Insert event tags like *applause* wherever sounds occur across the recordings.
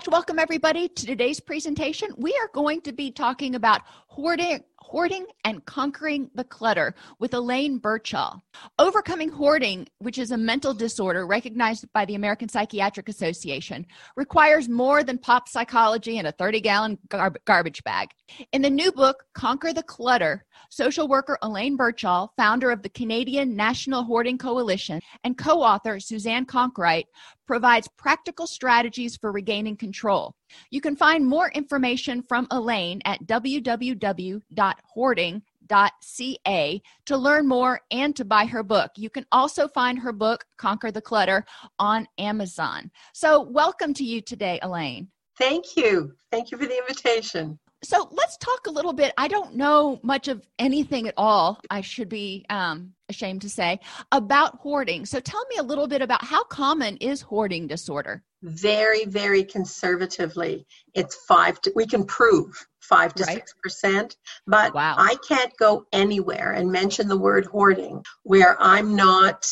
Like to welcome everybody to today's presentation. We are going to be talking about hoarding, hoarding and conquering the clutter with Elaine Birchall. Overcoming hoarding, which is a mental disorder recognized by the American Psychiatric Association, requires more than pop psychology and a 30 gallon gar- garbage bag. In the new book, Conquer the Clutter, social worker Elaine Birchall, founder of the Canadian National Hoarding Coalition, and co author Suzanne Cronkwright, provides practical strategies for regaining control. You can find more information from Elaine at www.hoarding.ca to learn more and to buy her book. You can also find her book, Conquer the Clutter, on Amazon. So, welcome to you today, Elaine. Thank you. Thank you for the invitation. So let's talk a little bit. I don't know much of anything at all, I should be um, ashamed to say, about hoarding. So tell me a little bit about how common is hoarding disorder? Very, very conservatively, it's five to, we can prove five to Right. six percent, but Wow. I can't go anywhere and mention the word hoarding where I'm not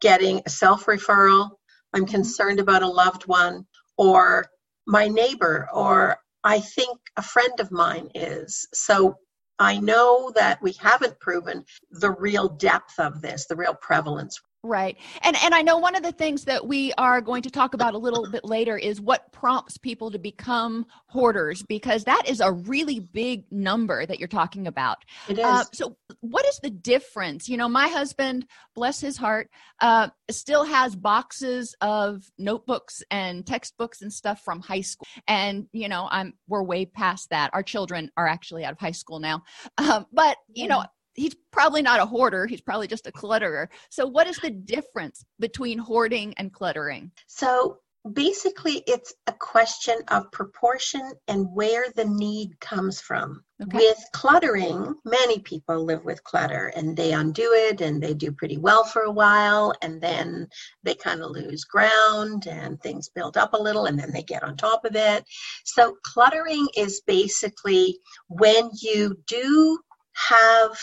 getting a self referral, I'm Mm-hmm. concerned about a loved one, or my neighbor, or I think a friend of mine is. So I know that we haven't proven the real depth of this, the real prevalence. Right. And and I know one of the things that we are going to talk about a little bit later is what prompts people to become hoarders because that is a really big number that you're talking about. It is. Uh, so what is the difference? You know, my husband, bless his heart, uh, still has boxes of notebooks and textbooks and stuff from high school. And you know, I'm we're way past that. Our children are actually out of high school now. *laughs* Um, but you know, he's probably not a hoarder. He's probably just a clutterer. So what is the difference between hoarding and cluttering? So basically, it's a question of proportion and where the need comes from. Okay. With cluttering, many people live with clutter and they undo it and they do pretty well for a while and then they kind of lose ground and things build up a little and then they get on top of it. So, cluttering is basically when you do have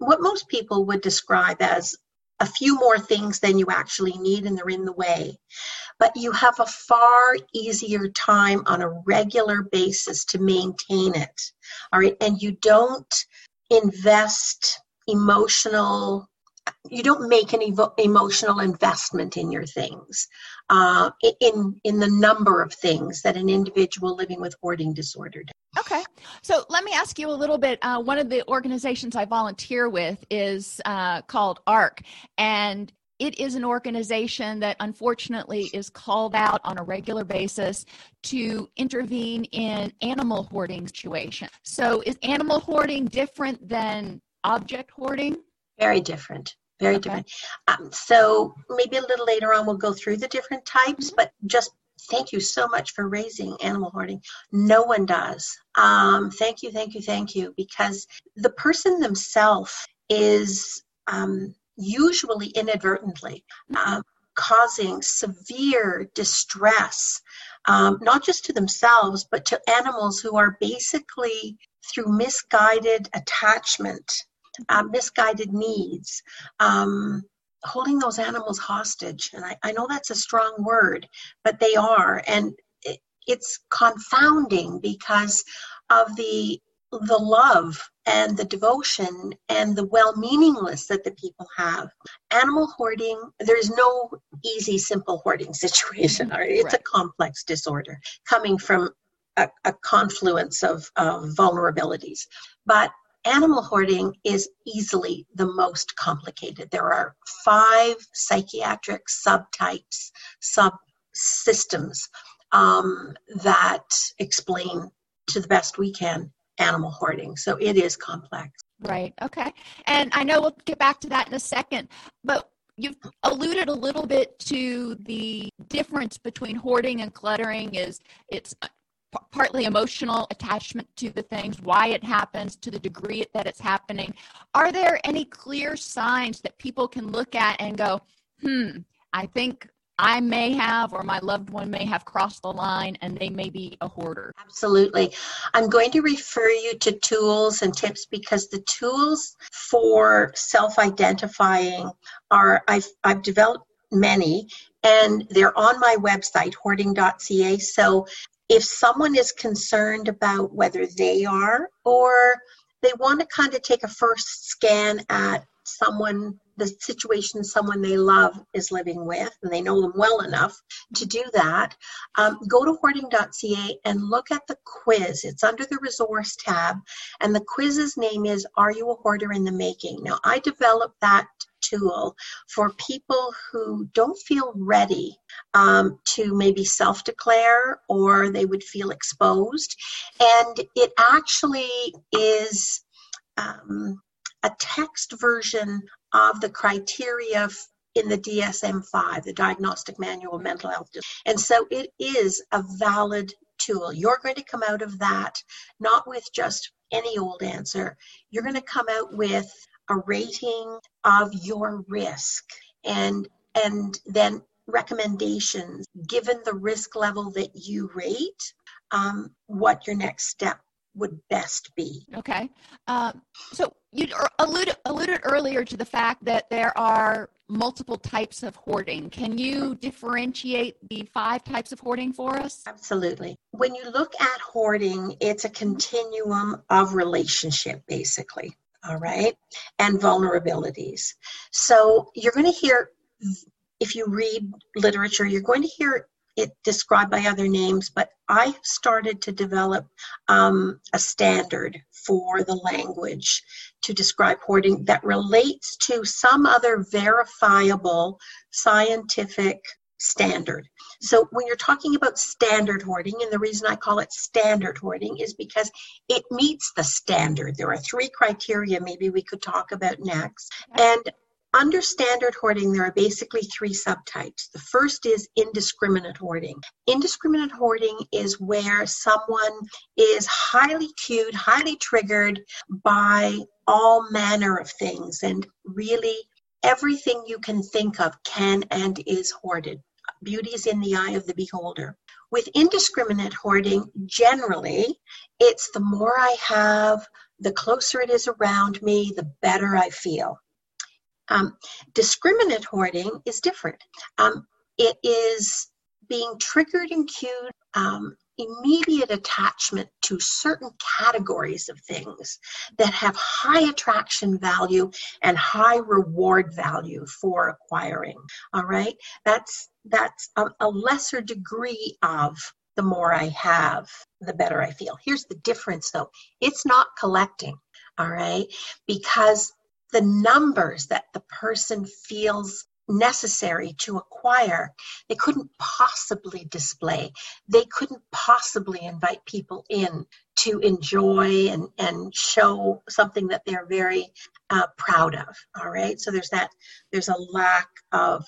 what most people would describe as a few more things than you actually need and they're in the way. But you have a far easier time on a regular basis to maintain it. All right. And you don't invest emotional, you don't make an evo- emotional investment in your things, uh, in, in the number of things that an individual living with hoarding disorder does. Okay. So let me ask you a little bit. Uh, one of the organizations I volunteer with is uh, called ARC, and it is an organization that unfortunately is called out on a regular basis to intervene in animal hoarding situations. So is animal hoarding different than object hoarding? Very different. Very Okay. different. Um, so maybe a little later on we'll go through the different types, but just thank you so much for raising animal hoarding. No one does. Um, thank you, thank you, thank you, because the person themselves is um, usually inadvertently um, causing severe distress, um, not just to themselves, but to animals who are basically through misguided attachment uh, misguided needs, um, holding those animals hostage. And I, I know that's a strong word, but they are. And it, it's confounding because of the the love and the devotion and the well meaningless that the people have. Animal hoarding, there's no easy, simple hoarding *laughs* situation. Mm-hmm. It's right. a complex disorder coming from a, a confluence of, of vulnerabilities. But animal hoarding is easily the most complicated. There are five psychiatric subtypes, subsystems um, that explain to the best we can animal hoarding. So it is complex. Right. Okay. And I know we'll get back to that in a second, but you've alluded a little bit to the difference between hoarding and cluttering is it's partly emotional attachment to the things, why it happens, to the degree that it's happening. Are there any clear signs that people can look at and go, hmm, I think I may have or my loved one may have crossed the line and they may be a hoarder? Absolutely. I'm going to refer you to tools and tips because the tools for self identifying are, I've, I've developed many and they're on my website hoarding.ca so if someone is concerned about whether they are or they want to kind of take a first scan at someone the situation someone they love is living with and they know them well enough to do that um, go to hoarding.ca and look at the quiz. It's under the resource tab and the quiz's name is are you a hoarder in the making? Now i developed that tool for people who don't feel ready um, to maybe self declare or they would feel exposed. And it actually is um, a text version of the criteria in the DSM 5, the Diagnostic Manual of Mental Health. And so it is a valid tool. You're going to come out of that not with just any old answer. You're going to come out with a rating of your risk and and then recommendations given the risk level that you rate um, what your next step would best be. Okay. Um, so you alluded, alluded earlier to the fact that there are multiple types of hoarding. Can you differentiate the five types of hoarding for us? Absolutely. When you look at hoarding it's a continuum of relationship basically all right, and vulnerabilities. So you're going to hear, if you read literature, you're going to hear it described by other names, but I started to develop um, a standard for the language to describe hoarding that relates to some other verifiable scientific standard. So when you're talking about standard hoarding, and the reason I call it standard hoarding is because it meets the standard. There are three criteria maybe we could talk about next. And under standard hoarding, there are basically three subtypes. The first is indiscriminate hoarding. Indiscriminate hoarding is where someone is highly cued, highly triggered by all manner of things, and really everything you can think of can and is hoarded beauty is in the eye of the beholder. With indiscriminate hoarding, generally, it's the more I have, the closer it is around me, the better I feel. Um, discriminate hoarding is different. Um, it is being triggered and cued um, immediate attachment to certain categories of things that have high attraction value and high reward value for acquiring all right that's that's a, a lesser degree of the more i have the better i feel here's the difference though it's not collecting all right because the numbers that the person feels necessary to acquire, they couldn't possibly display. They couldn't possibly invite people in to enjoy and, and show something that they're very uh, proud of. All right. So there's that, there's a lack of,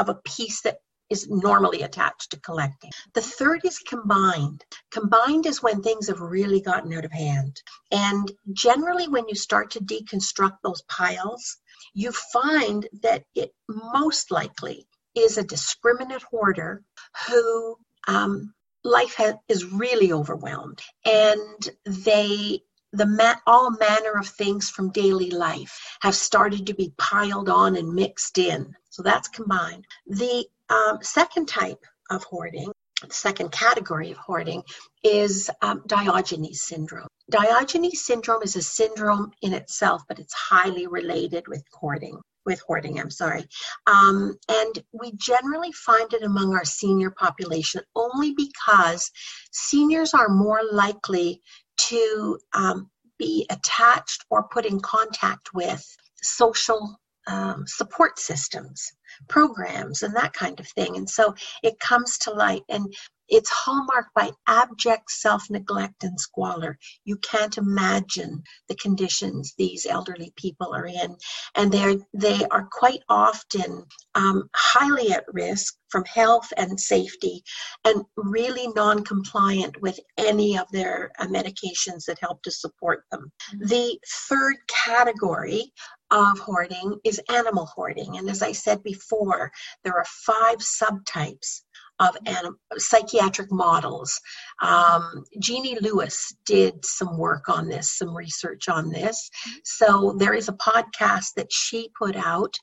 of a piece that is normally attached to collecting. The third is combined. Combined is when things have really gotten out of hand. And generally, when you start to deconstruct those piles, you find that it most likely is a discriminate hoarder who um, life has, is really overwhelmed and they the ma- all manner of things from daily life have started to be piled on and mixed in so that's combined the um, second type of hoarding the second category of hoarding is um, Diogenes syndrome. Diogenes syndrome is a syndrome in itself, but it's highly related with hoarding. With hoarding, I'm sorry. Um, and we generally find it among our senior population only because seniors are more likely to um, be attached or put in contact with social um, support systems, programs, and that kind of thing. And so it comes to light. And it's hallmarked by abject self neglect and squalor. You can't imagine the conditions these elderly people are in, and they're they are quite often um, highly at risk from health and safety, and really non-compliant with any of their uh, medications that help to support them. Mm-hmm. The third category of hoarding is animal hoarding. And as I said before, there are five subtypes of anim- psychiatric models. Um, Jeannie Lewis did some work on this, some research on this. So there is a podcast that she put out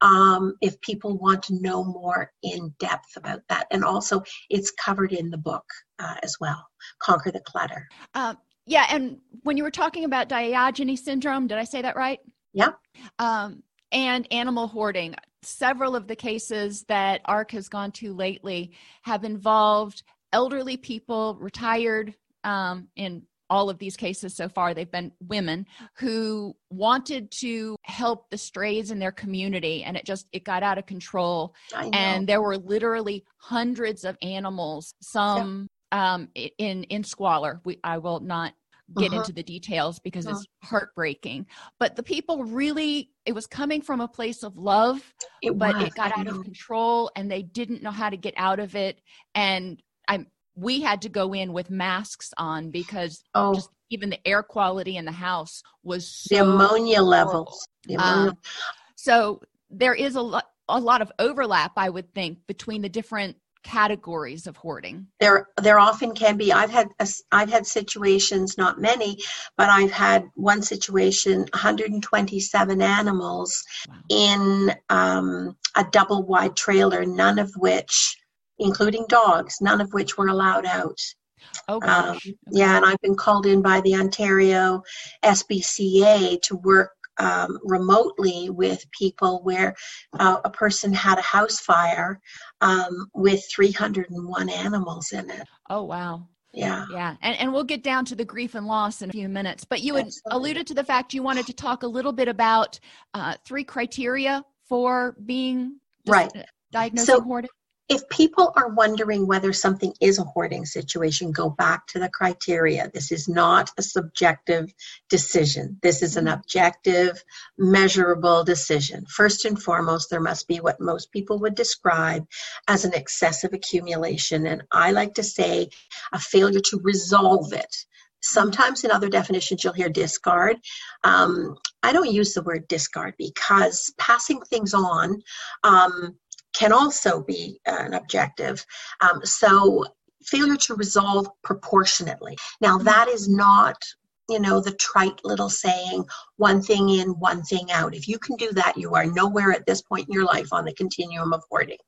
um, if people want to know more in depth about that. And also, it's covered in the book uh, as well Conquer the Clutter. Uh, yeah, and when you were talking about Diogenes syndrome, did I say that right? Yeah. Um, and animal hoarding several of the cases that ARC has gone to lately have involved elderly people, retired um, in all of these cases so far, they've been women who wanted to help the strays in their community and it just it got out of control. And there were literally hundreds of animals some yeah. um, in in squalor. We i will not get uh-huh. into the details because uh-huh. it's heartbreaking. But the people really, it was coming from a place of love, it but was. it got out of control and they didn't know how to get out of it. And I'm, we had to go in with masks on because oh. just even the air quality in the house was so the ammonia horrible. levels. The ammonia. Um, so there is a lot, a lot of overlap, I would think, between the different categories of hoarding there there often can be i've had i've had situations not many but i've had one situation 127 animals wow. in um, a double wide trailer none of which including dogs none of which were allowed out Oh, um, okay. yeah, and I've been called in by the Ontario SPCA to work um, remotely with people where uh, a person had a house fire um, with 301 animals in it. Oh, wow. Yeah. Yeah. And, and we'll get down to the grief and loss in a few minutes. But you alluded to the fact you wanted to talk a little bit about uh, three criteria for being right. diagnosed so, hoarding if people are wondering whether something is a hoarding situation, go back to the criteria. This is not a subjective decision. This is an mm-hmm. objective, measurable decision. First and foremost, there must be what most people would describe as an excessive accumulation. And I like to say a failure to resolve it. Sometimes in other definitions, you'll hear discard. Um, I don't use the word discard because passing things on um, can also be an objective. Um, so failure to resolve proportionately. Now that is not you know the trite little saying one thing in one thing out if you can do that you are nowhere at this point in your life on the continuum of hoarding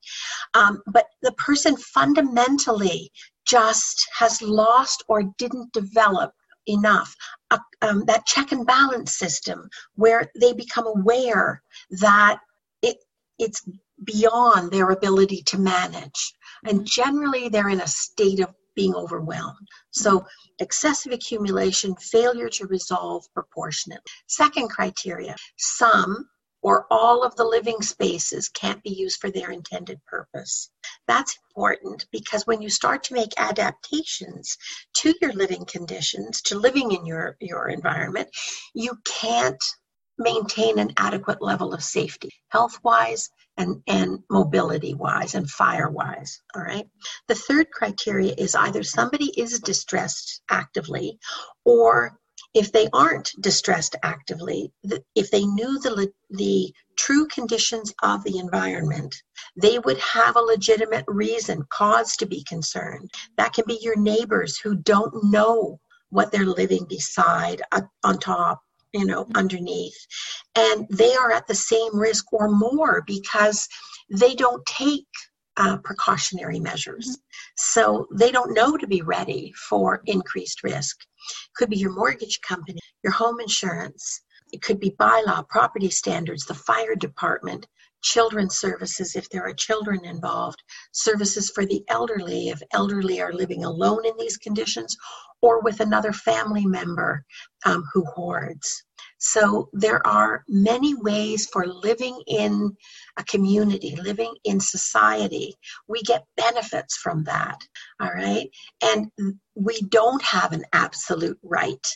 um, but the person fundamentally just has lost or didn't develop enough uh, um, that check and balance system where they become aware that it it's beyond their ability to manage. And generally, they're in a state of being overwhelmed. So, excessive accumulation, failure to resolve proportionate. Second criteria some or all of the living spaces can't be used for their intended purpose. That's important because when you start to make adaptations to your living conditions, to living in your, your environment, you can't maintain an adequate level of safety, health wise, and, and mobility wise and fire wise. All right. The third criteria is either somebody is distressed actively or if they aren't distressed actively, if they knew the, the true conditions of the environment, they would have a legitimate reason, cause to be concerned. That can be your neighbors who don't know what they're living beside, uh, on top, you know, underneath. And they are at the same risk or more because they don't take uh, precautionary measures. Mm-hmm. So they don't know to be ready for increased risk. Could be your mortgage company, your home insurance. It could be bylaw, property standards, the fire department, children's services if there are children involved, services for the elderly if elderly are living alone in these conditions or with another family member um, who hoards. So there are many ways for living in a community, living in society. We get benefits from that. All right. And we don't have an absolute right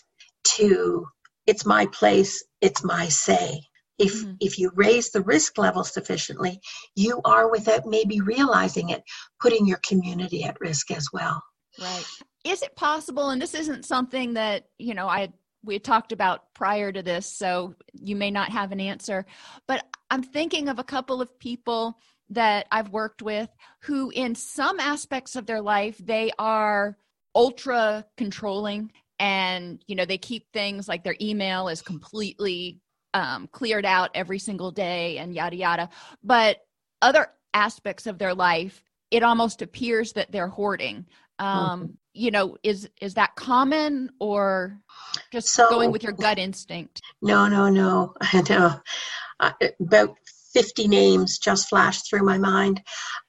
to, it's my place, it's my say. If, mm-hmm. if you raise the risk level sufficiently, you are, without maybe realizing it, putting your community at risk as well. Right. Is it possible, and this isn't something that, you know, I we talked about prior to this, so you may not have an answer. But I'm thinking of a couple of people that I've worked with who, in some aspects of their life, they are ultra controlling and you know they keep things like their email is completely um, cleared out every single day and yada yada. But other aspects of their life it almost appears that they're hoarding. Um, mm-hmm. you know is is that common or just so, going with your gut instinct? No no no. *laughs* I know. Uh, about 50 names just flashed through my mind.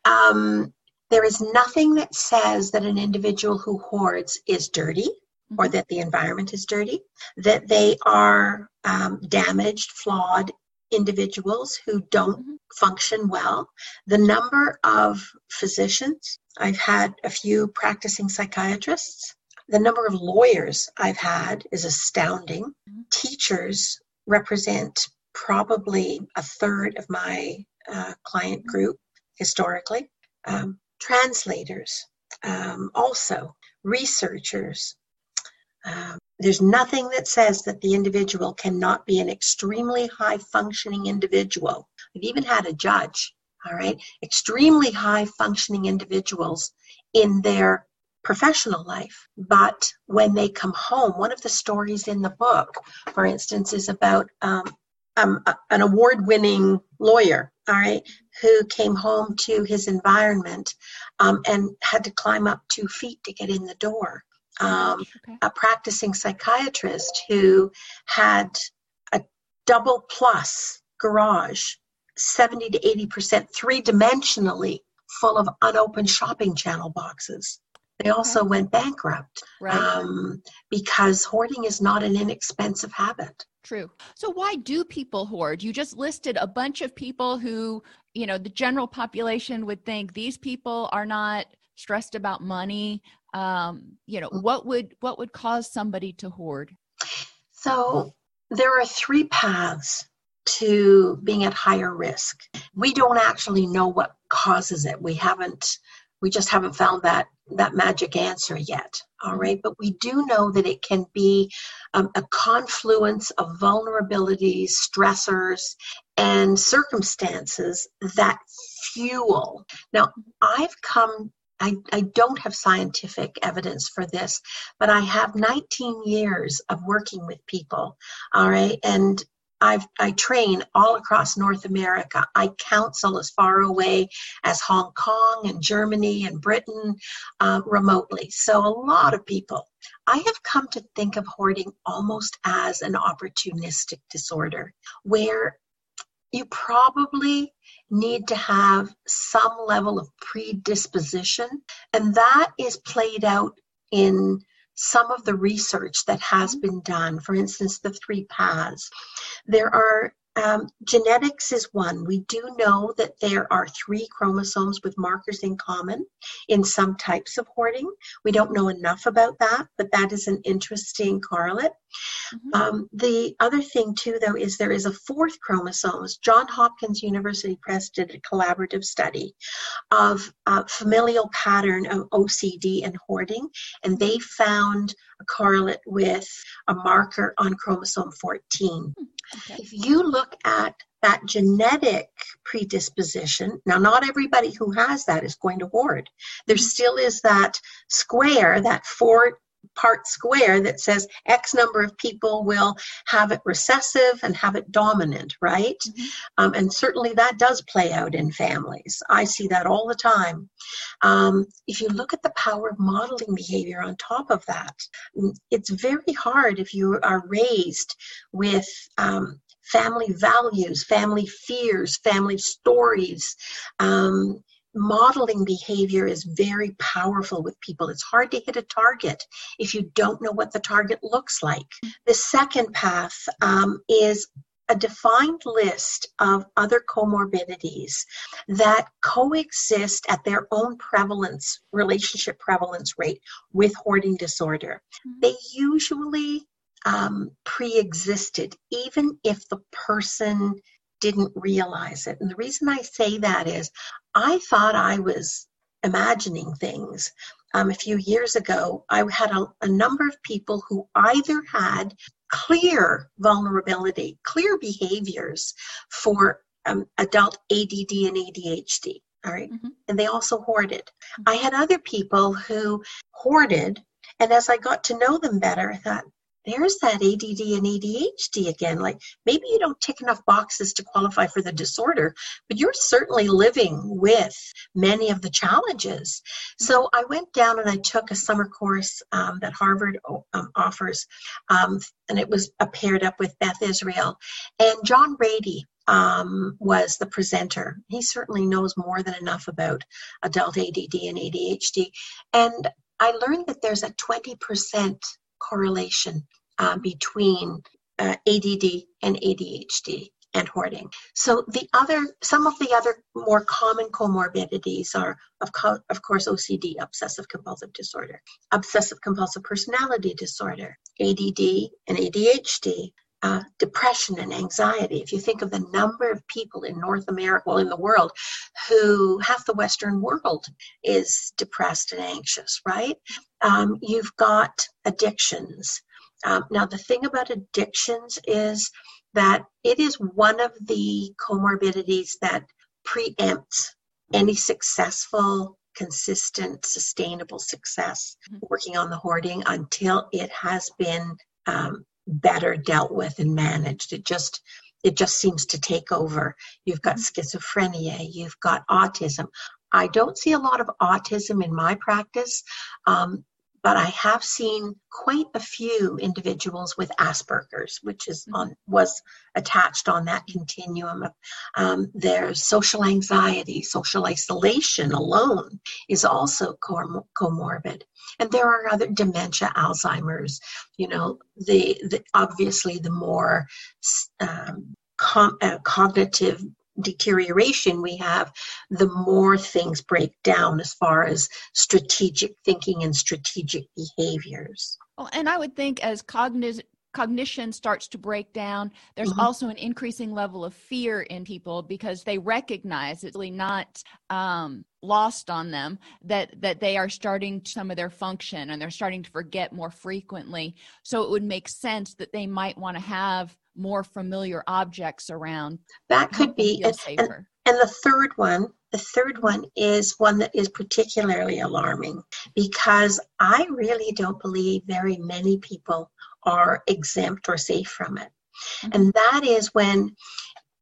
Um, there is nothing that says that an individual who hoards is dirty mm-hmm. or that the environment is dirty that they are um, damaged flawed individuals who don't mm-hmm. function well the number of physicians I've had a few practicing psychiatrists. The number of lawyers I've had is astounding. Mm-hmm. Teachers represent probably a third of my uh, client mm-hmm. group historically. Um, translators, um, also researchers. Um, there's nothing that says that the individual cannot be an extremely high functioning individual. I've even had a judge all right, extremely high functioning individuals in their professional life. But when they come home, one of the stories in the book, for instance, is about um, um, an award winning lawyer, all right, who came home to his environment um, and had to climb up two feet to get in the door. Um, okay. A practicing psychiatrist who had a double plus garage 70 to 80% three dimensionally full of unopened shopping channel boxes. They also okay. went bankrupt right. um, because hoarding is not an inexpensive habit. True. So, why do people hoard? You just listed a bunch of people who, you know, the general population would think these people are not stressed about money. Um, you know, what would what would cause somebody to hoard? So, there are three paths to being at higher risk. We don't actually know what causes it. We haven't we just haven't found that that magic answer yet all right but we do know that it can be um, a confluence of vulnerabilities stressors and circumstances that fuel now i've come I, I don't have scientific evidence for this, but I have 19 years of working with people, all right, and I've, I train all across North America. I counsel as far away as Hong Kong and Germany and Britain uh, remotely. So, a lot of people. I have come to think of hoarding almost as an opportunistic disorder where you probably need to have some level of predisposition, and that is played out in some of the research that has been done, for instance, the three paths. There are um, genetics is one. We do know that there are three chromosomes with markers in common in some types of hoarding. We don't know enough about that, but that is an interesting correlate. Mm-hmm. Um, the other thing, too, though, is there is a fourth chromosome. John Hopkins University Press did a collaborative study of uh, familial pattern of OCD and hoarding, and they found a correlate with a marker on chromosome 14. Hmm, okay. If you look at that genetic predisposition, now not everybody who has that is going to hoard. There hmm. still is that square, that four part square that says X number of people will have it recessive and have it dominant, right? Mm-hmm. Um, and certainly that does play out in families. I see that all the time. Um, if you look at the power of modeling behavior on top of that, mm, it's very hard if you are raised with um, family values, family fears, family stories. Um, modeling behavior is very powerful with people. It's hard to hit a target if you don't know what the target looks like. The second path um, is a defined list of other comorbidities that coexist at their own prevalence, relationship prevalence rate with hoarding disorder. Mm-hmm. They usually um, pre existed, even if the person didn't realize it. And the reason I say that is I thought I was imagining things. Um, a few years ago, I had a, a number of people who either had clear vulnerability, clear behaviors for um, adult ADD and ADHD. All right? mm-hmm. And they also hoarded. Mm-hmm. I had other people who hoarded, and as I got to know them better, I thought, there's that ADD and ADHD again. Like maybe you don't tick enough boxes to qualify for the disorder, but you're certainly living with many of the challenges. So I went down and I took a summer course um, that Harvard um, offers, um, and it was paired up with Beth Israel. And John Ratey um, was the presenter. He certainly knows more than enough about adult ADD and ADHD. And I learned that there's a 20% correlation uh, between uh, ADD and ADHD and hoarding. So the other, some of the other more common comorbidities are, of, co- of course, OCD, obsessive compulsive disorder, obsessive compulsive personality disorder, ADD and ADHD, uh, depression and anxiety. If you think of the number of people in North America, well, in the world, who half the Western world is depressed and anxious, right? Um, you've got addictions. Um, now, the thing about addictions is that it is one of the comorbidities that preempts any successful consistent, sustainable success working on the hoarding until it has been um, better dealt with and managed. It just it just seems to take over. You've got mm-hmm. schizophrenia, you've got autism. I don't see a lot of autism in my practice. Um, but I have seen quite a few individuals with Asperger's, which is mm-hmm. on was attached on that continuum. Of, um, there's social anxiety, social isolation alone is also com- comorbid, and there are other dementia, Alzheimer's. You know, the, the obviously the more um, com- uh, cognitive deterioration we have, the more things break down as far as strategic thinking and strategic behaviors. Well, and I would think as cognitive cognition starts to break down there's mm-hmm. also an increasing level of fear in people because they recognize it's really not um, lost on them that that they are starting some of their function and they're starting to forget more frequently so it would make sense that they might want to have more familiar objects around. That could be. And, and, and the third one, the third one is one that is particularly alarming because I really don't believe very many people are exempt or safe from it. Mm-hmm. And that is when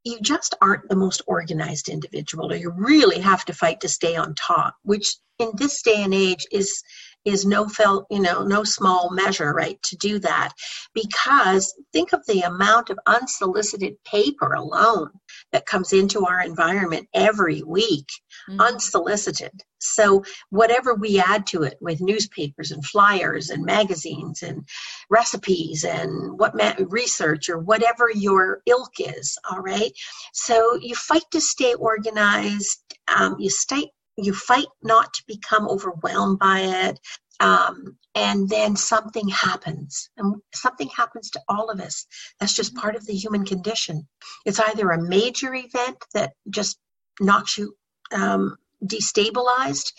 you just aren't the most organized individual or you really have to fight to stay on top, which in this day and age is is no felt you know no small measure right to do that. Because think of the amount of unsolicited paper alone that comes into our environment every week mm-hmm. unsolicited. So whatever we add to it with newspapers and flyers and magazines and recipes and what ma- research or whatever your ilk is all right? So you fight to stay organized um, you stay you fight not to become overwhelmed by it um, and then something happens. And something happens to all of us. That's just part of the human condition. It's either a major event that just knocks you um, destabilized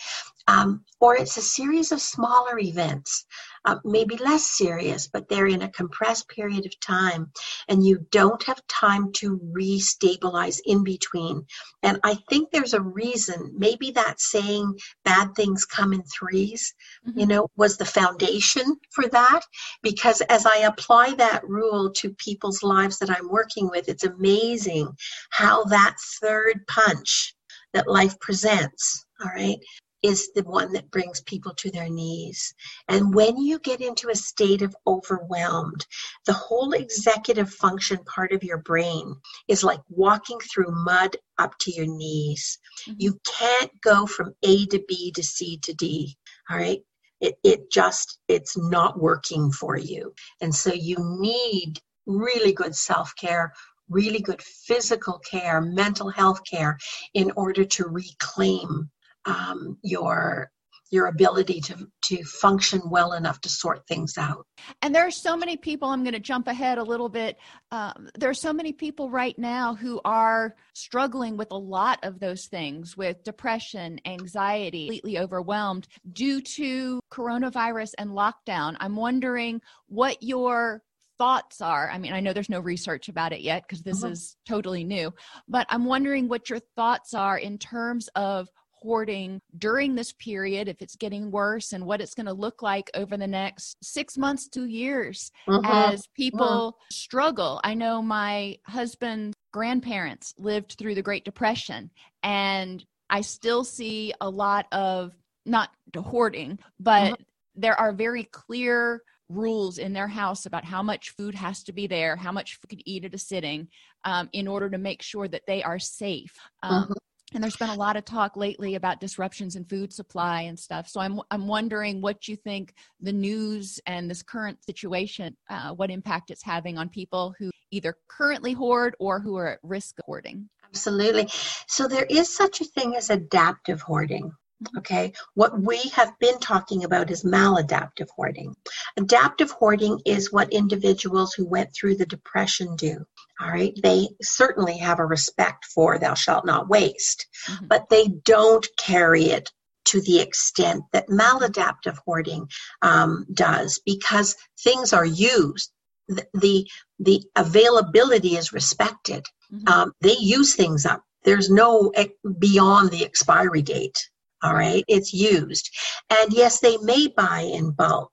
um, or it's a series of smaller events, uh, maybe less serious, but they're in a compressed period of time, and you don't have time to restabilize in between. And I think there's a reason. Maybe that saying bad things come in 3s mm-hmm. you know, was the foundation for that. Because as I apply that rule to people's lives that I'm working with, it's amazing how that third punch that life presents all right is the one that brings people to their knees. And when you get into a state of overwhelmed, the whole executive function part of your brain is like walking through mud up to your knees. Mm-hmm. You can't go from A to B to C to D. All right. It, it just, it's not working for you. And so you need really good self care, really good physical care, mental health care in order to reclaim um, your your ability to to function well enough to sort things out. And there are so many people. I'm going to jump ahead a little bit. Um, there are so many people right now who are struggling with a lot of those things, with depression, anxiety, completely overwhelmed due to coronavirus and lockdown. I'm wondering what your thoughts are. I mean, I know there's no research about it yet because this mm-hmm. is totally new, but I'm wondering what your thoughts are in terms of hoarding during this period, if it's getting worse, and what it's going to look like over the next six months, two years mm-hmm. as people mm-hmm. struggle. I know my husband's grandparents lived through the Great Depression, and I still see a lot of not hoarding, but mm-hmm. there are very clear rules in their house about how much food has to be there, how much food could eat at a sitting, um, in order to make sure that they are safe. Um, mm-hmm. And there's been a lot of talk lately about disruptions in food supply and stuff. So I'm I'm wondering what you think the news and this current situation, uh, what impact it's having on people who either currently hoard or who are at risk of hoarding. Absolutely. So there is such a thing as adaptive hoarding. Okay, what we have been talking about is maladaptive hoarding. Adaptive hoarding is what individuals who went through the depression do. All right, they certainly have a respect for thou shalt not waste, mm-hmm. but they don't carry it to the extent that maladaptive hoarding um, does because things are used. The, the, the availability is respected. Mm-hmm. Um, they use things up. There's no beyond the expiry date all right it's used and yes they may buy in bulk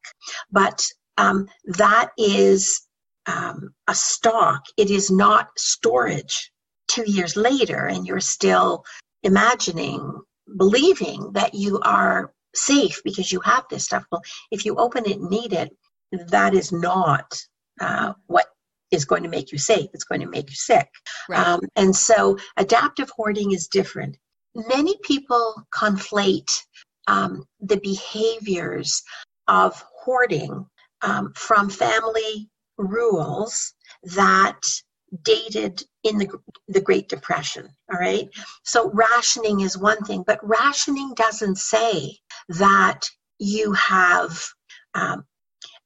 but um, that is um, a stock. It is not storage. Two years later and you're still imagining believing that you are safe because you have this stuff. Well if you open it and need it that is not uh, what is going to make you safe. It's going to make you sick. Right. um, and so adaptive hoarding is different. Many people conflate um, the behaviors of hoarding um, from family rules that dated in the, the Great Depression. All right. So rationing is one thing, but rationing doesn't say that you have, um,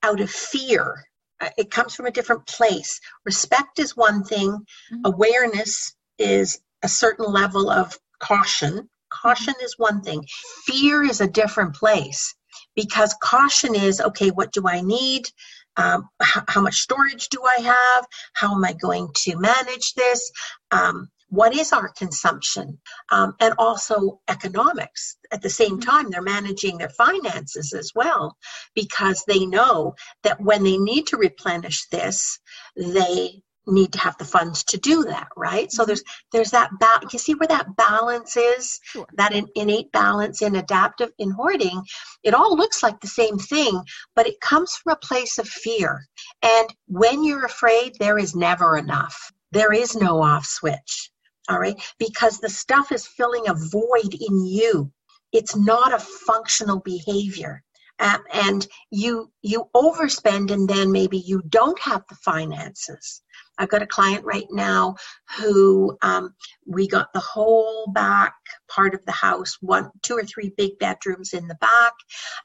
out of fear, uh, it comes from a different place. Respect is one thing, mm-hmm. awareness is a certain level of caution. Caution is one thing, fear is a different place because caution is okay, what do I need? Um, how, how, much storage do I have? How am I going to manage this? Um, what is our consumption? Um, and also economics. At the same mm-hmm. time, they're managing their finances as well because they know that when they need to replenish this, they need to have the funds to do that right? So mm-hmm. there's there's that ba- you see where that balance is? Sure. that in, innate balance in adaptive in hoarding it all looks like the same thing but it comes from a place of fear. And when you're afraid there is never enough. There is no off switch all right? Because the stuff is filling a void in you. It's not a functional behavior. Um, and you you overspend and then maybe you don't have the finances i've got a client right now who um, we got the whole back part of the house one two or three big bedrooms in the back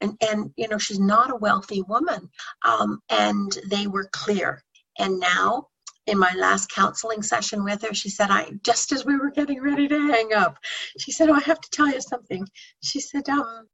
and and you know she's not a wealthy woman um, and they were clear and now in my last counseling session with her, she said, I just as we were getting ready to hang up, she said, Oh, I have to tell you something. She said, um,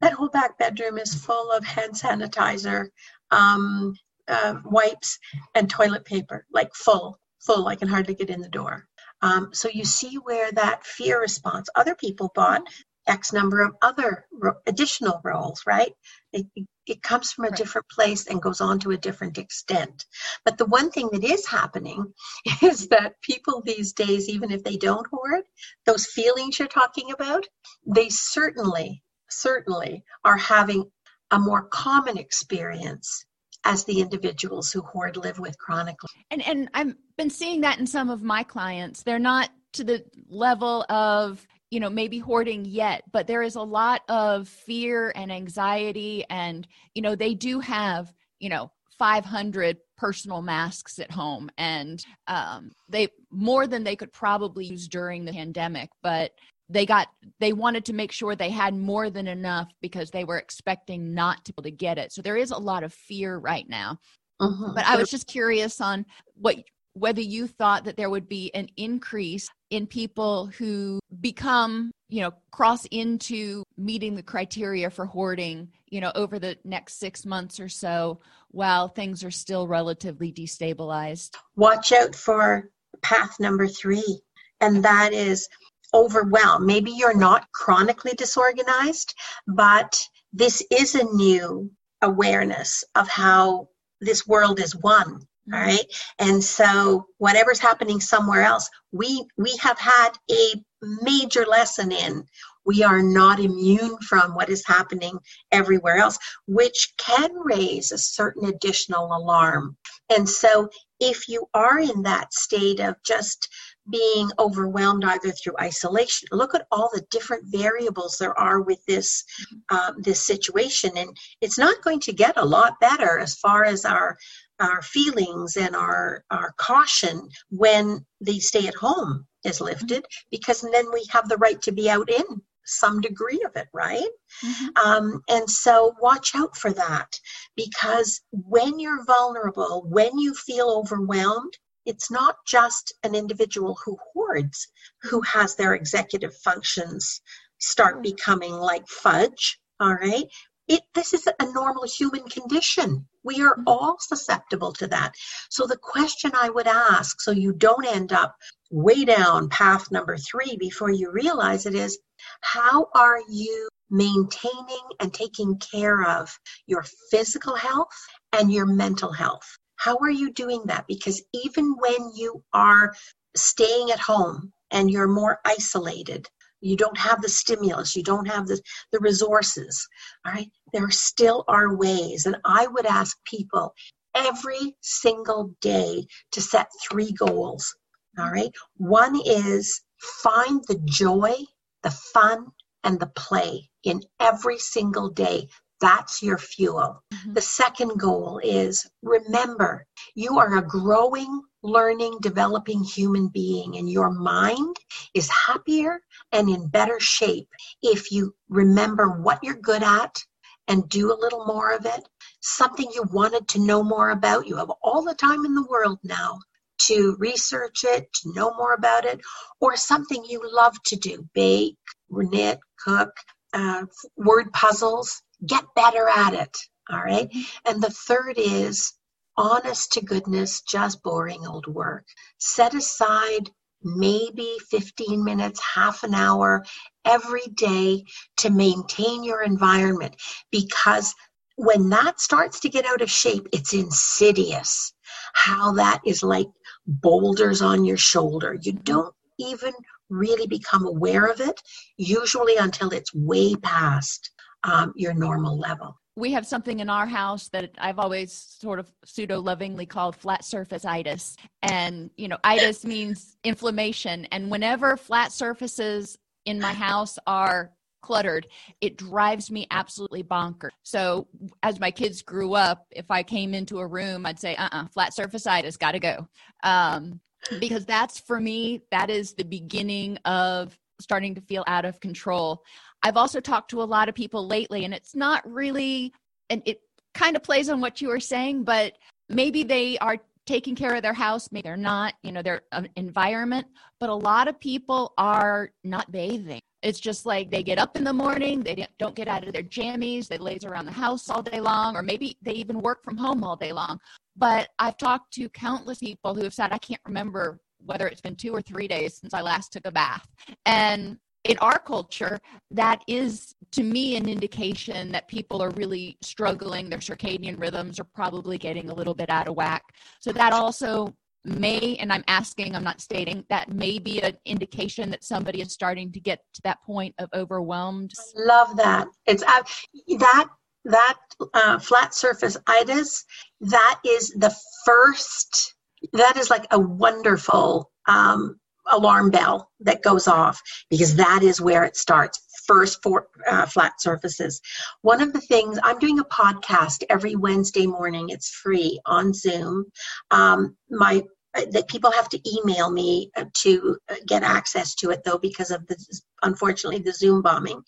that whole back bedroom is full of hand sanitizer, um, uh, wipes, and toilet paper, like full, full. I can hardly get in the door. Um, so you see where that fear response, other people bought X number of other ro- additional rolls, right? It, it comes from a right. different place and goes on to a different extent. But the one thing that is happening *laughs* is that people these days, even if they don't hoard, those feelings you're talking about, they certainly, certainly are having a more common experience as the individuals who hoard live with chronically. And and I've been seeing that in some of my clients. They're not to the level of you know maybe hoarding yet but there is a lot of fear and anxiety and you know they do have you know 500 personal masks at home and um, they more than they could probably use during the pandemic but they got they wanted to make sure they had more than enough because they were expecting not to be able to get it. So there is a lot of fear right now. Uh-huh. but i was just curious on what whether you thought that there would be an increase in people who become you know cross into meeting the criteria for hoarding you know over the next six months or so while things are still relatively destabilized. Watch out for path number three and that is overwhelmed. Maybe you're not chronically disorganized, but this is a new awareness of how this world is one. All mm-hmm. right. And so whatever's happening somewhere else, we we have had a major lesson in we are not immune from what is happening everywhere else, which can raise a certain additional alarm. And so if you are in that state of just being overwhelmed either through isolation. Look at all the different variables there are with this um, this situation, and it's not going to get a lot better as far as our our feelings and our our caution when the stay at home is lifted, because then we have the right to be out in some degree of it, right? Mm-hmm. Um, and so watch out for that because when you're vulnerable, when you feel overwhelmed, it's not just an individual who hoards who has their executive functions start mm. becoming like fudge all right it this is a normal human condition we are mm. all susceptible to that so the question i would ask so you don't end up way down path number 3 before you realize it is how are you maintaining and taking care of your physical health and your mental health how are you doing that? Because even when you are staying at home and you're more isolated, you don't have the stimulus, you don't have the, the resources, all right, there still are ways. And I would ask people every single day to set three goals, all right? One is find the joy, the fun, and the play in every single day. That's your fuel. Mm-hmm. The second goal is remember, you are a growing, learning, developing human being, and your mind is happier and in better shape if you remember what you're good at and do a little more of it. Something you wanted to know more about. You have all the time in the world now to research it, to know more about it, or something you love to do bake, knit, cook, uh, word puzzles get better at it. All right. And the third is honest to goodness, just boring old work. Set aside maybe 15 minutes, half an hour every day to maintain your environment because when that starts to get out of shape, it's insidious how that is like boulders on your shoulder. You don't even really become aware of it, usually until it's way past um, your normal level. We have something in our house that I've always sort of pseudo lovingly called flat surface itis. And, you know, itis means inflammation. And whenever flat surfaces in my house are cluttered, it drives me absolutely bonkers. So as my kids grew up, if I came into a room, I'd say, uh uh-uh, uh flat surface itis, gotta go. Um, because that's for me, that is the beginning of starting to feel out of control. I've also talked to a lot of people lately, and it's not really, and it kind of plays on what you were saying, but maybe they are taking care of their house maybe they're not you know their uh, environment but a lot of people are not bathing. It's just like they get up in the morning they don't get out of their jammies they laze around the house all day long or maybe they even work from home all day long. But i've talked to countless people who have said i can't remember whether it's been two or three days since i last took a bath. And in our culture, that is to me an indication that people are really struggling. Their circadian rhythms are probably getting a little bit out of whack. So that also may, and I'm asking, I'm not stating, that may be an indication that somebody is starting to get to that point of overwhelmed. Love that. It's uh, that that uh, flat surface itis. That is the first. That is like a wonderful um, alarm bell that goes off because that is where it starts first for uh, flat surfaces. One of the things i'm doing a podcast every wednesday morning it's free on zoom. Um, my that people have to email me to get access to it though because of the unfortunately the zoom bombing.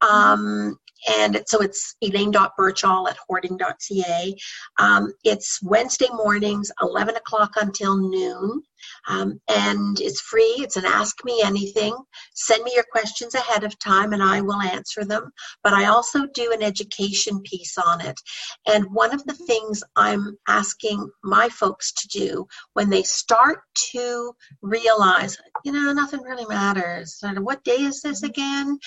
Um, and so it's elaine.birchall at hoarding.ca um, it's wednesday mornings 11 o'clock until noon um, and it's free. It's an Ask Me Anything. Send me your questions ahead of time and I will answer them. But I also do an education piece on it. And one of the things I'm asking my folks to do when they start to realize, you know, nothing really matters. What day is this again?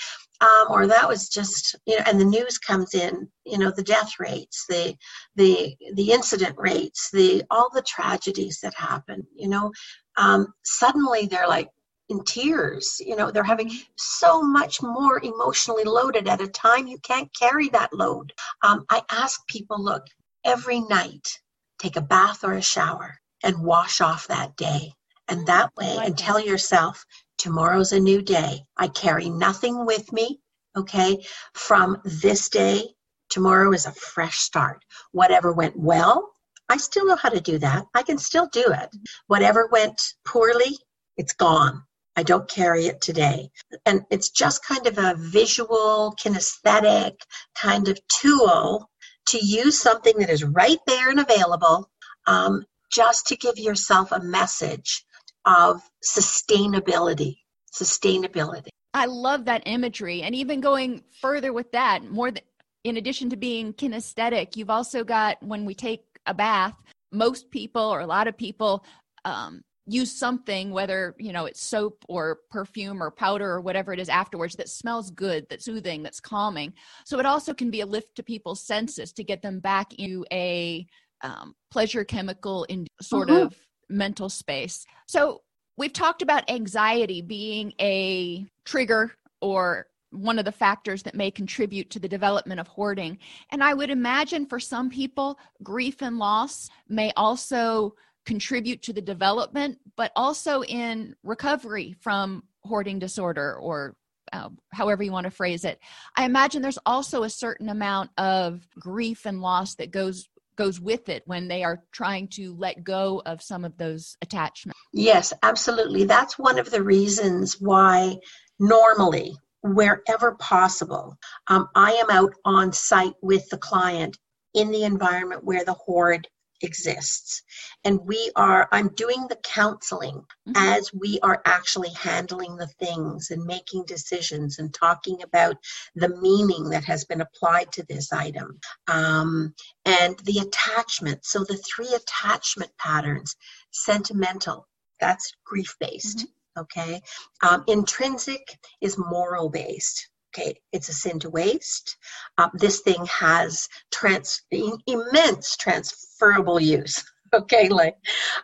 um, or that was just you know and the news comes in you know the death rates the the the incident rates the all the tragedies that happen you know um, suddenly they're like in tears you know they're having so much more emotionally loaded at a time you can't carry that load um, i ask people look every night take a bath or a shower and wash off that day and that way and tell yourself Tomorrow's a new day. I carry nothing with me, okay? From this day, tomorrow is a fresh start. Whatever went well, I still know how to do that. I can still do it. Whatever went poorly, it's gone. I don't carry it today. And it's just kind of a visual, kinesthetic kind of tool to use something that is right there and available um, just to give yourself a message of sustainability. Sustainability. I love that imagery. And even going further with that, more than, in addition to being kinesthetic, you've also got when we take a bath, most people or a lot of people um, use something, whether you know it's soap or perfume or powder or whatever it is afterwards, that smells good, that's soothing, that's calming. So it also can be a lift to people's senses to get them back into a um, pleasure chemical in sort mm-hmm. of mental space. So we've talked about anxiety being a trigger or one of the factors that may contribute to the development of hoarding. And I would imagine for some people, grief and loss may also contribute to the development, but also in recovery from hoarding disorder or uh, however you want to phrase it. I imagine there's also a certain amount of grief and loss that goes goes with it when they are trying to let go of some of those attachments. Yes, absolutely. That's one of the reasons why normally, wherever possible, um, I am out on site with the client in the environment where the hoard exists and we are i'm doing the counseling mm-hmm. as we are actually handling the things and making decisions and talking about the meaning that has been applied to this item um, and the attachment so the three attachment patterns sentimental that's grief based mm-hmm. Okay um, intrinsic is moral based okay, it's a sin to waste. Um, this thing has trans- immense transferable use. *laughs* Okay, like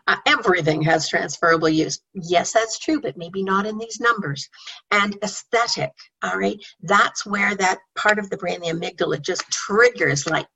uh, everything has transferable use. Yes, that's true, but maybe not in these numbers. And aesthetic, all right, that's where that part of the brain, the amygdala, just triggers like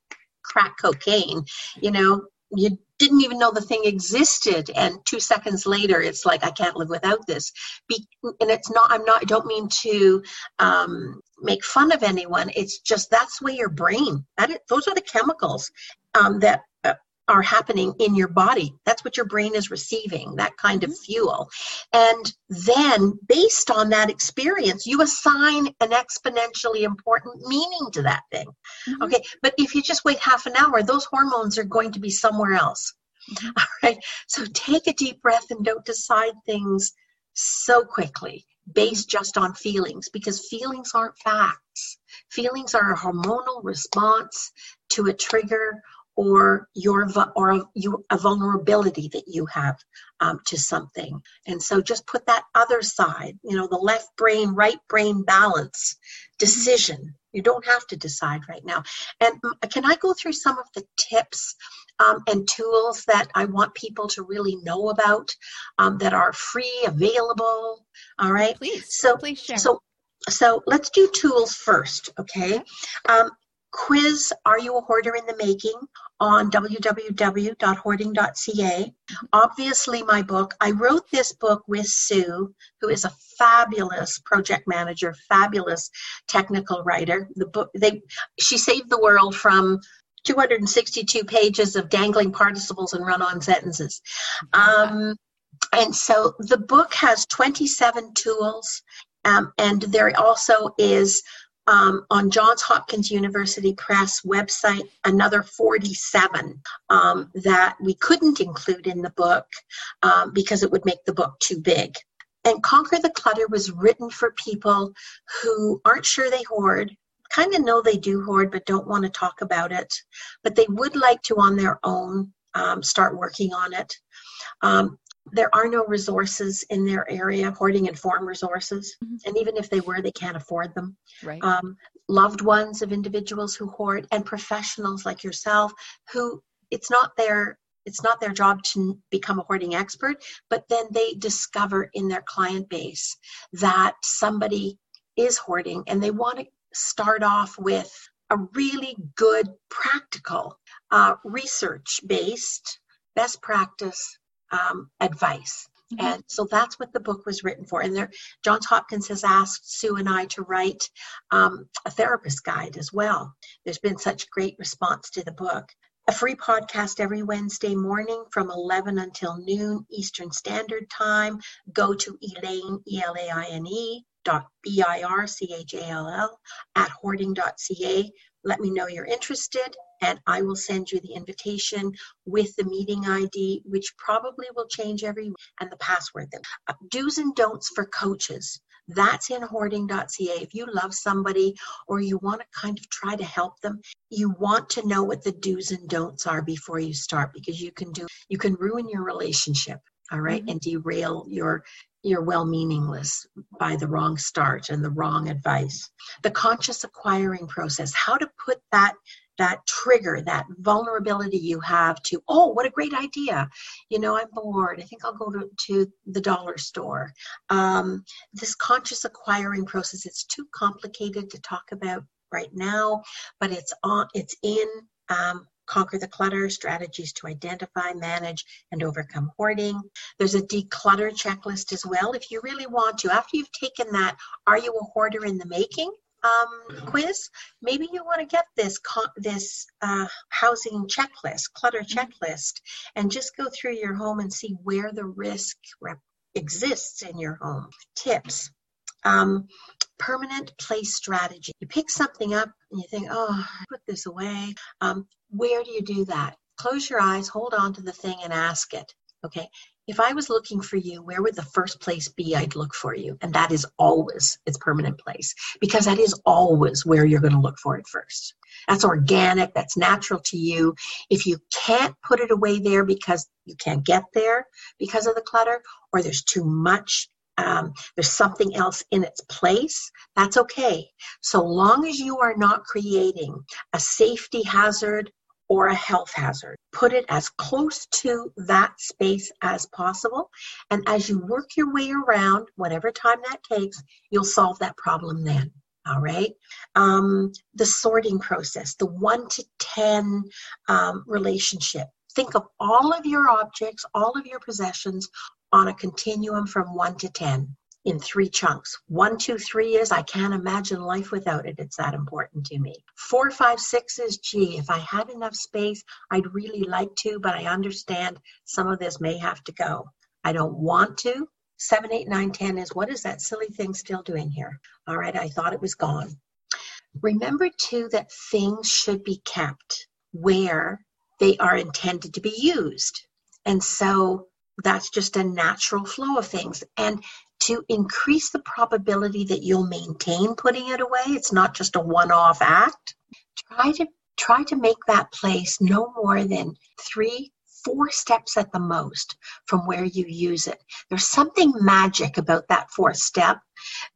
crack cocaine. You know, you didn't even know the thing existed. And two seconds later it's like i can't live without this. Be- and it's not i'm not i don't mean to um, make fun of anyone. It's just that's way your brain that is, those are the chemicals um, that uh, are happening in your body that's what your brain is receiving that kind of mm-hmm. fuel and then based on that experience you assign an exponentially important meaning to that thing mm-hmm. okay but if you just wait half an hour those hormones are going to be somewhere else Mm-hmm. *laughs* All right. So take a deep breath and don't decide things so quickly based just on feelings because feelings aren't facts. Feelings are a hormonal response to a trigger or your or a, you, a vulnerability that you have um, to something. And so just put that other side you know the left brain right brain balance decision. You don't have to decide right now. And can i go through some of the tips um, and tools that i want people to really know about um, that are free available? All right? Please. So please share. so so let's do tools first okay? Um, quiz Are You a Hoarder in the Making on www.hoarding.ca. Obviously, my book, I wrote this book with Sue, who is a fabulous project manager, fabulous technical writer. The book, they, she saved the world from 262 pages of dangling participles and run on sentences. Um, and so the book has 27 tools, um, and there also is um, on Johns Hopkins University Press website another 47 um, that we couldn't include in the book um, because it would make the book too big. And Conquer the Clutter was written for people who aren't sure they hoard, kind of know they do hoard, but don't want to talk about it, but they would like to on their own um, start working on it. Um, there are no resources in their area, hoarding and farm resources. Mm-hmm. And even if they were, they can't afford them. Right. Um, loved ones of individuals who hoard and professionals like yourself who it's not their it's not their job to become a hoarding expert, but then they discover in their client base that somebody is hoarding and they want to start off with a really good, practical, uh, research based, best practice um, advice. Mm-hmm. And so that's what the book was written for. And there, Johns Hopkins has asked Sue and I to write um, a therapist guide as well. There's been such great response to the book. A free podcast every Wednesday morning from 11 until noon Eastern Standard Time. Go to Elaine, E L A I N E, dot B I R C H A L L, at hoarding.ca. Let me know you're interested and I will send you the invitation with the meeting ID, which probably will change every week, and the password. Uh, do's and don'ts for coaches. That's in hoarding.ca. If you love somebody or you want to kind of try to help them, you want to know what the do's and don'ts are before you start because you can do you can ruin your relationship, all right, mm-hmm. and derail your your well meaningless by the wrong start and the wrong advice. The conscious acquiring process, how to put that that trigger, that vulnerability you have to, oh, what a great idea. You know, I'm bored. I think I'll go to, to the dollar store. Um, this conscious acquiring process, it's too complicated to talk about right now, but it's on, it's in um, Conquer the Clutter Strategies to Identify, Manage, and Overcome Hoarding. There's a declutter checklist as well if you really want to. After you've taken that, Are You a Hoarder in the Making? um, quiz, maybe you want to get this this uh, housing checklist, clutter mm-hmm. checklist, and just go through your home and see where the risk rep- exists in your home. Tips. Um, permanent place strategy. You pick something up and you think, oh, put this away. Um, where do you do that? Close your eyes, hold on to the thing, and ask it. Okay, if I was looking for you, where would the first place be I'd look for you? And that is always its permanent place because that is always where you're going to look for it first. That's organic, that's natural to you. If you can't put it away there because you can't get there because of the clutter or there's too much, um, there's something else in its place, that's okay. So long as you are not creating a safety hazard or a health hazard. Put it as close to that space as possible. And as you work your way around, whatever time that takes, you'll solve that problem then. All right. Um, the sorting process, the one to 10 um, relationship. Think of all of your objects, all of your possessions on a continuum from one to 10 in three chunks. One, two, three is I can't imagine life without it. It's that important to me. Four, five, six is gee, if I had enough space, I'd really like to, but I understand some of this may have to go. I don't want to. Seven, eight, nine, ten is what is that silly thing still doing here? All right, I thought it was gone. Remember too that things should be kept where they are intended to be used. And so that's just a natural flow of things. And to increase the probability that you'll maintain putting it away, it's not just a one off act. Try to try to make that place no more than three four steps at the most from where you use it. There's something magic about that fourth step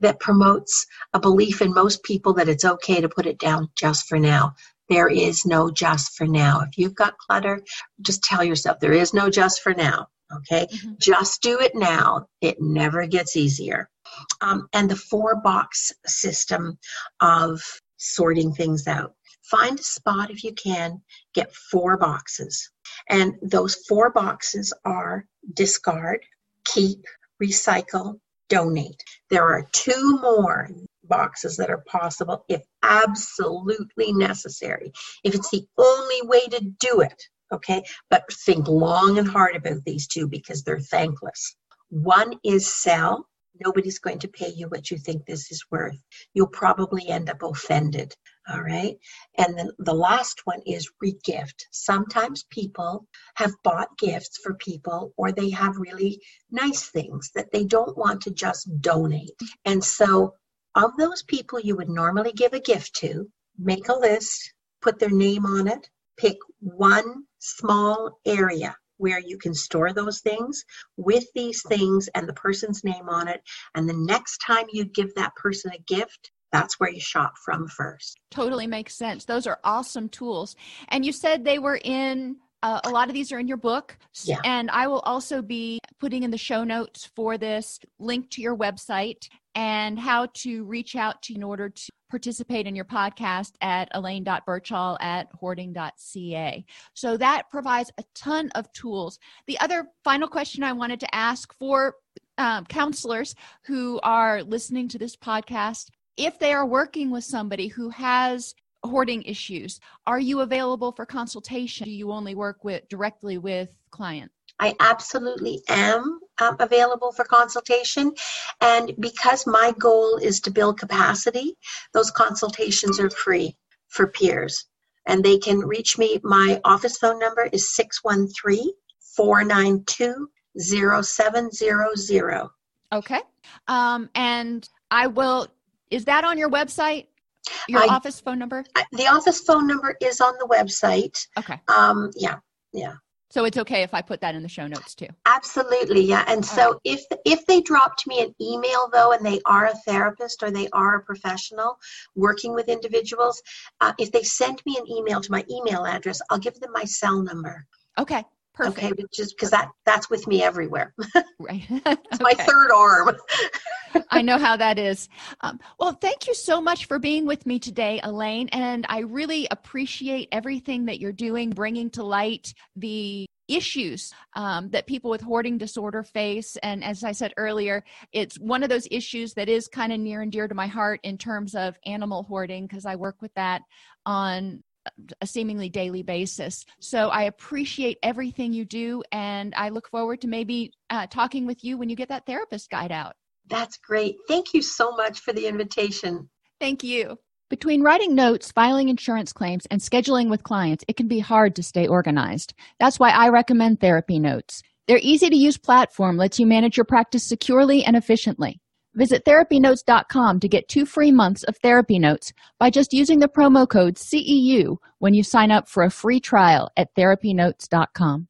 that promotes a belief in most people that it's okay to put it down just for now. There is no just for now. If you've got clutter, just tell yourself there is no just for now. Okay, mm-hmm. just do it now. It never gets easier. Um, and the four box system of sorting things out. Find a spot if you can, get four boxes. And those four boxes are discard, keep, recycle, donate. There are two more boxes that are possible if absolutely necessary. If it's the only way to do it, okay? But think long and hard about these two because they're thankless. One is sell. Nobody's going to pay you what you think this is worth. You'll probably end up offended. All right. And then the last one is regift. Sometimes people have bought gifts for people or they have really nice things that they don't want to just donate. And so, of those people you would normally give a gift to, make a list, put their name on it, pick one small area where you can store those things with these things and the person's name on it. And the next time you give that person a gift, that's where you shop from first. Totally makes sense. Those are awesome tools. And you said they were in uh, a lot of these are in your book. Yeah. And I will also be putting in the show notes for this link to your website and how to reach out to in order to participate in your podcast at elaine.birchall at hoarding.ca. So that provides a ton of tools. The other final question I wanted to ask for um, counselors who are listening to this podcast if they are working with somebody who has hoarding issues are you available for consultation do you only work with directly with clients I absolutely am um, available for consultation. And because my goal is to build capacity, those consultations are free for peers. And they can reach me. My office phone number is 613 492 0700. Okay. Um, and I will is that on your website? Your I, office phone number? I, the office phone number is on the website. Okay. Um, yeah, yeah. So it's okay if I put that in the show notes too. Absolutely, yeah. And All so right. if if they dropped me an email though, and they are a therapist or they are a professional working with individuals, uh, if they send me an email to my email address, I'll give them my cell number. Okay. Perfect. Okay, just because that that's with me everywhere. *laughs* right. it's *laughs* okay. my third arm. *laughs* I know how that is. Um, well, thank you so much for being with me today, Elaine. And I really appreciate everything that you're doing, bringing to light the issues um, that people with hoarding disorder face. And as I said earlier, it's one of those issues that is kind of near and dear to my heart in terms of animal hoarding, because I work with that on a seemingly daily basis. So I appreciate everything you do, and I look forward to maybe uh, talking with you when you get that therapist guide out. That's great. Thank you so much for the invitation. Thank you. Between writing notes, filing insurance claims, and scheduling with clients, it can be hard to stay organized. That's why I recommend Therapy Notes. Their easy to use platform lets you manage your practice securely and efficiently. Visit therapynotes.com to get two free months of therapy notes by just using the promo code CEU when you sign up for a free trial at therapynotes.com.